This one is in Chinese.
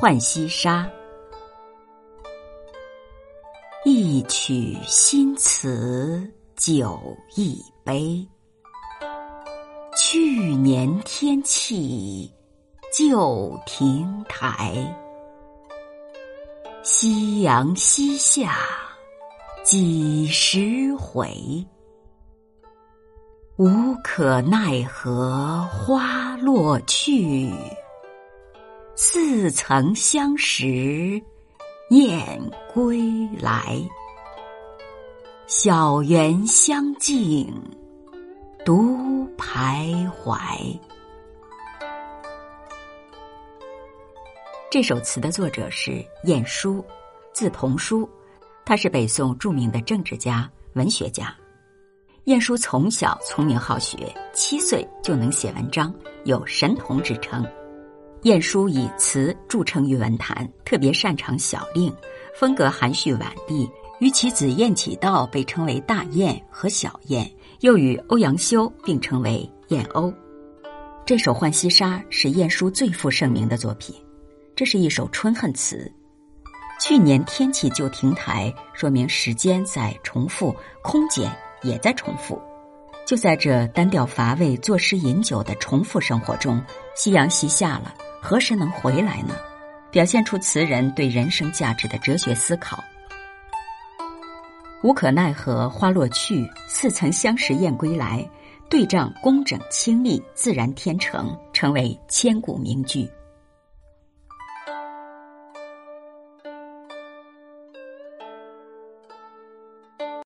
浣溪沙，一曲新词酒一杯。去年天气旧亭台，夕阳西下几时回？无可奈何花落去。似曾相识燕归来，小园香径独徘徊。这首词的作者是晏殊，字同书，他是北宋著名的政治家、文学家。晏殊从小聪明好学，七岁就能写文章，有神童之称。晏殊以词著称于文坛，特别擅长小令，风格含蓄婉丽。与其子晏启道被称为大晏和小晏，又与欧阳修并称为晏欧。这首《浣溪沙》是晏殊最负盛名的作品，这是一首春恨词。去年天气就亭台，说明时间在重复，空间也在重复。就在这单调乏味、作诗饮酒的重复生活中，夕阳西下了。何时能回来呢？表现出词人对人生价值的哲学思考。无可奈何花落去，似曾相识燕归来。对仗工整清丽，自然天成，成为千古名句。